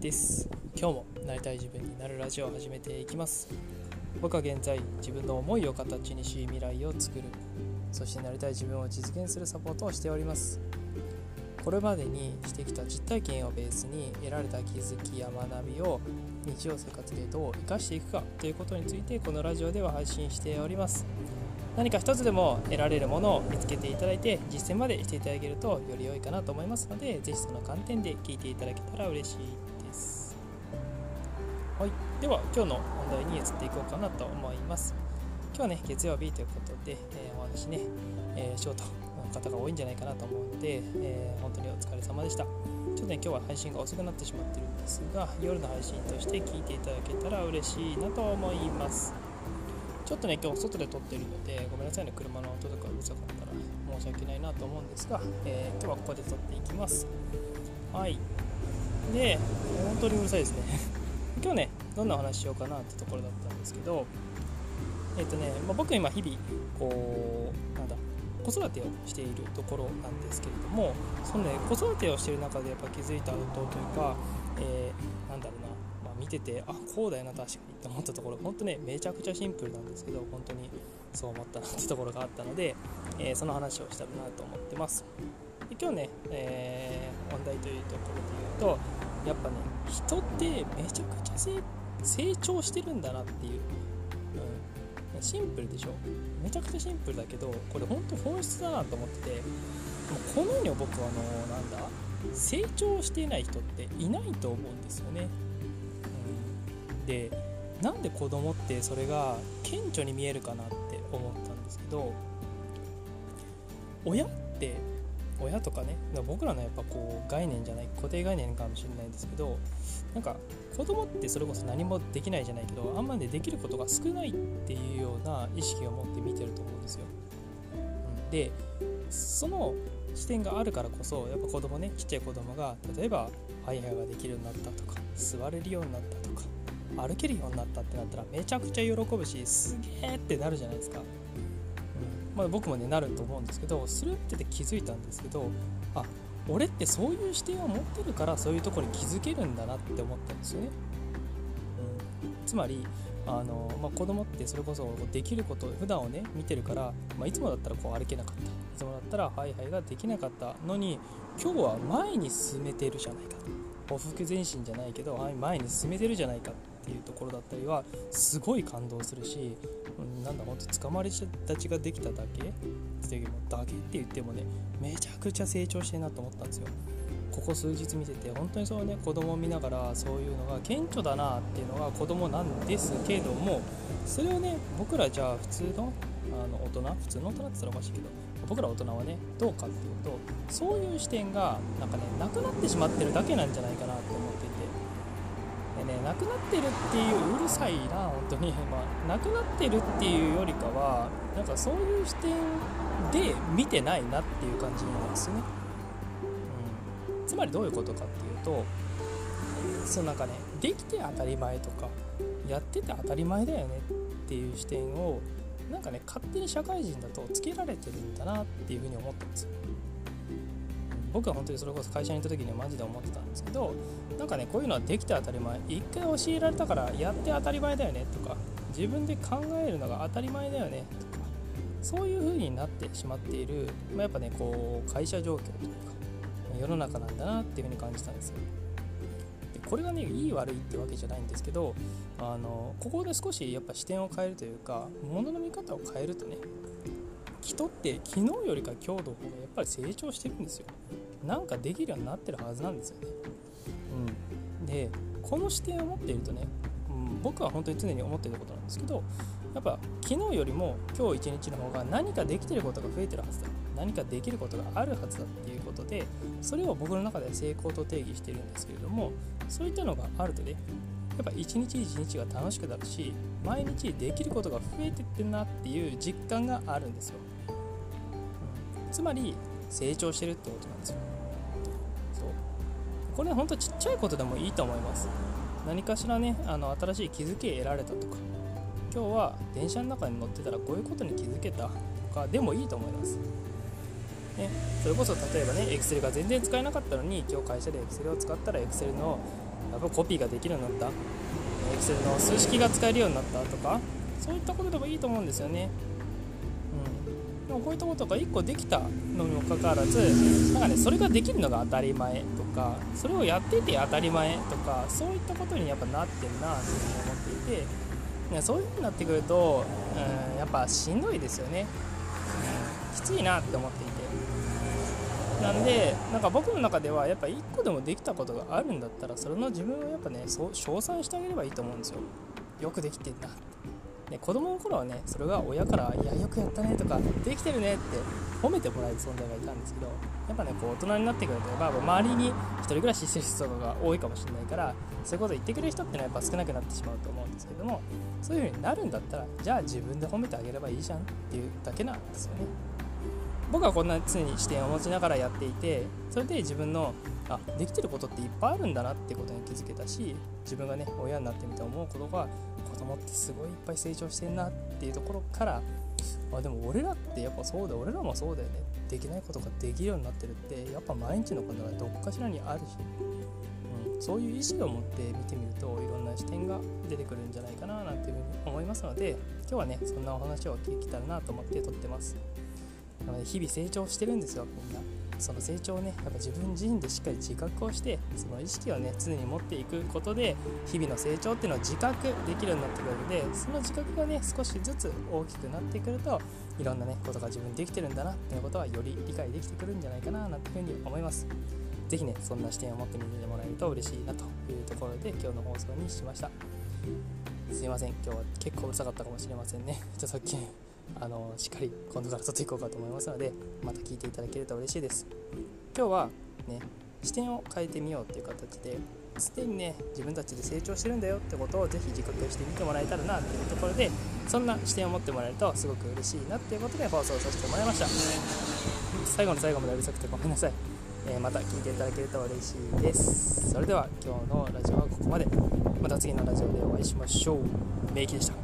です。今日もなりたい自分になるラジオを始めていきます。僕は現在自分の思いを形にし未来を作る。そしてなりたい自分を実現するサポートをしております。これまでにしてきた実体験をベースに得られた気づきや学びを日常生活でどう生かしていくかということについてこのラジオでは配信しております。何か一つでも得られるものを見つけていただいて実践までしていただけるとより良いかなと思いますので是非その観点で聞いていただけたら嬉しい。ですはいでは今日の本題に移っていこうかなと思います今日はね月曜日ということで、えー、お話ね、えー、ショートの方が多いんじゃないかなと思うので、えー、本当にお疲れ様でしたちょっとね今日は配信が遅くなってしまってるんですが夜の配信として聞いていただけたら嬉しいなと思いますちょっとね、今日外で撮ってるので、ごめんなさいね、車の音とかうるさかったら申し訳ないなと思うんですが、えー、今日はここで撮っていきます。はい。で、本当にうるさいですね。今日ね、どんなお話しようかなってところだったんですけど、えっ、ー、とね、まあ、僕今日々、こう、なんだ、子育てをしているところなんですけれども、そのね、子育てをしている中でやっぱ気づいたことというか、えー、なんだろうな、ま見ててあこうだよな確かにって思ったところ本当ねめちゃくちゃシンプルなんですけど本当にそう思ったなってところがあったので、えー、その話をしたらなと思ってます。で今日ね、えー、本題というところで言うとやっぱね人ってめちゃくちゃ成長してるんだなっていう、うん、シンプルでしょ？めちゃくちゃシンプルだけどこれ本当本質だなと思っててこの世に僕はあのなんだ成長していない人っていないと思うんですよね。うん。でなんで子供ってそれが顕著に見えるかなって思ったんですけど親って親とかね僕らのやっぱこう概念じゃない固定概念かもしれないんですけどなんか子供ってそれこそ何もできないじゃないけどあんまりできることが少ないっていうような意識を持って見てると思うんですよ。でその視点があるからこそやっぱ子供ねちっちゃい子供が例えばハイハイができるようになったとか座れるようになったとか歩けるようになったってなったらめちゃくちゃ喜ぶしすげえってなるじゃないですか、まあ、僕もねなると思うんですけどスルってて気づいたんですけどあ俺ってそういう視点を持ってるからそういうところに気づけるんだなって思ったんですよね、うん、つまりあの、まあ、子供ってそれこそできること普段をね見てるから、まあ、いつもだったらこう歩けなかった。いつもだったらハイハイができなかったのに今日は前に進めてるじゃないかと。往復前進じゃないけど前に進めてるじゃないかっていうところだったりはすごい感動するし、うん、なんだほんと捕まり立ちができただけだけって言ってもねめちゃくちゃ成長してるなと思ったんですよ。ここ数日見てて本当にそうね子供を見ながらそういうのが顕著だなっていうのが子供なんですけどもそれをね僕らじゃあ普通のあの大人普通の大人って言ったらおかしいけど僕ら大人はねどうかっていうとそういう視点がなんかねなくなってしまってるだけなんじゃないかなと思っていて。でねなくなってるっていううるさいな本当に。まあなくなってるっていうよりかはなんかそういう視点で見てないなっていう感じなんですよね、うん、つまりどういうことかっていうとそのなんかねできて当たり前とかやってて当たり前だよねっていう視点をなんかね勝手に社会人だとつけられてるんだなっていうふうに思ったんですよ。僕は本当にそれこそ会社に行った時にはマジで思ってたんですけどなんかねこういうのはできて当たり前一回教えられたからやって当たり前だよねとか自分で考えるのが当たり前だよねとかそういう風になってしまっている、まあ、やっぱねこう会社状況というか世の中なんだなっていう風に感じたんですよ。これがねいい悪いってわけじゃないんですけどあのここで少しやっぱ視点を変えるというか物の見方を変えるとね人って昨日よりか今日の方がやっぱり成長してるんですよなんかできるようになってるはずなんですよね。うん、でこの視点を持っているとね、うん、僕は本当に常に思っていることなんですけどやっぱ昨日よりも今日一日の方が何かできてることが増えてるはずだ何かできることがあるはずだっていうことでそれを僕の中で成功と定義してるんですけれどもそういったのがあるとねやっぱ一日一日が楽しくなるし毎日できることが増えてってるなっていう実感があるんですよ、つまり成長してるってことなんですよ。そう。これ本当ちっちゃいことでもいいと思います。何かしらねあの新しい気づき得られたとか今日は電車の中に乗ってたらこういうことに気づけた。とかでもいいと思います。ね、それこそ例えばね Excel が全然使えなかったのに今日会社で Excel を使ったら Excel のやっぱコピーができるようになった。Excel の数式が使えるようになった。とかそういったことでもいいと思うんですよね。うん、でもこういったことが1個できたのにもかかわらずなんかねそれができるのが当たり前。とかそれをやっていて当たり前。とかそういったことにやっぱなってんなっていうふうに思っていて、そういうふうになってくると、うん、やっぱしんどいですよね、うん、きついなって思っていて。なんでなんか僕の中ではやっぱ1個でもできたことがあるんだったらそれの自分をやっぱねそう称賛してあげればいいと思うんですよ。よくできてんだね、子供の頃はねそれが親から「いやよくやったね」とか「できてるね」って褒めてもらえる存在がいたんですけどやっぱねこう大人になってくると、まあ、周りに1人暮らししてる人とかが多いかもしれないからそういうこと言ってくれる人ってのはやっぱ少なくなってしまうと思うんですけどもそういう風になるんだったらじゃあ自分で褒めてあげればいいじゃんっていうだけなんですよね。僕はこんな常に視点を持ちながらやっていてそれで自分のあできてることっていっぱいあるんだなってことに気づけたし自分がね親になってみて思うことが子供ってすごいいっぱい成長してんなっていうところからあでも俺らってやっぱそうだ俺らもそうだよね。できないことができるようになってるってやっぱ毎日のことがどっかしらにあるし、うん、そういう意識を持って見てみるといろんな視点が出てくるんじゃないかななんていうふうに思いますので今日はねそんなお話を聞けたらなと思って撮ってます。なので日々成長してるんですよみんな。その成長をねやっぱ自分自身でしっかり自覚をしてその意識をね常に持っていくことで日々の成長っていうのを自覚できるようになってくるのでその自覚がね少しずつ大きくなってくるといろんなねことが自分できてるんだなっていうことはより理解できてくるんじゃないかななんていうふうに思います。是非ねそんな視点を持ってみてもらえると嬉しいなというところで今日の放送にしました。すいません。今日は結構うるさかったかもしれませんね。ちょっとさっきあのしっかり今度から撮っていこうかと思いますのでまた聞いていただけると嬉しいです。今日はね視点を変えてみようっていう形ですでにね自分たちで成長してるんだよってことをぜひ自覚してみてもらえたらなっていうところでそんな視点を持ってもらえるとすごく嬉しいなっていうことで放送させてもらいました。最後の最後までうるさくてごめんなさい、えー、また聞いていただけると嬉しいです。それでは今日のラジオはここまで。また次のラジオでお会いしましょう。メイキでした。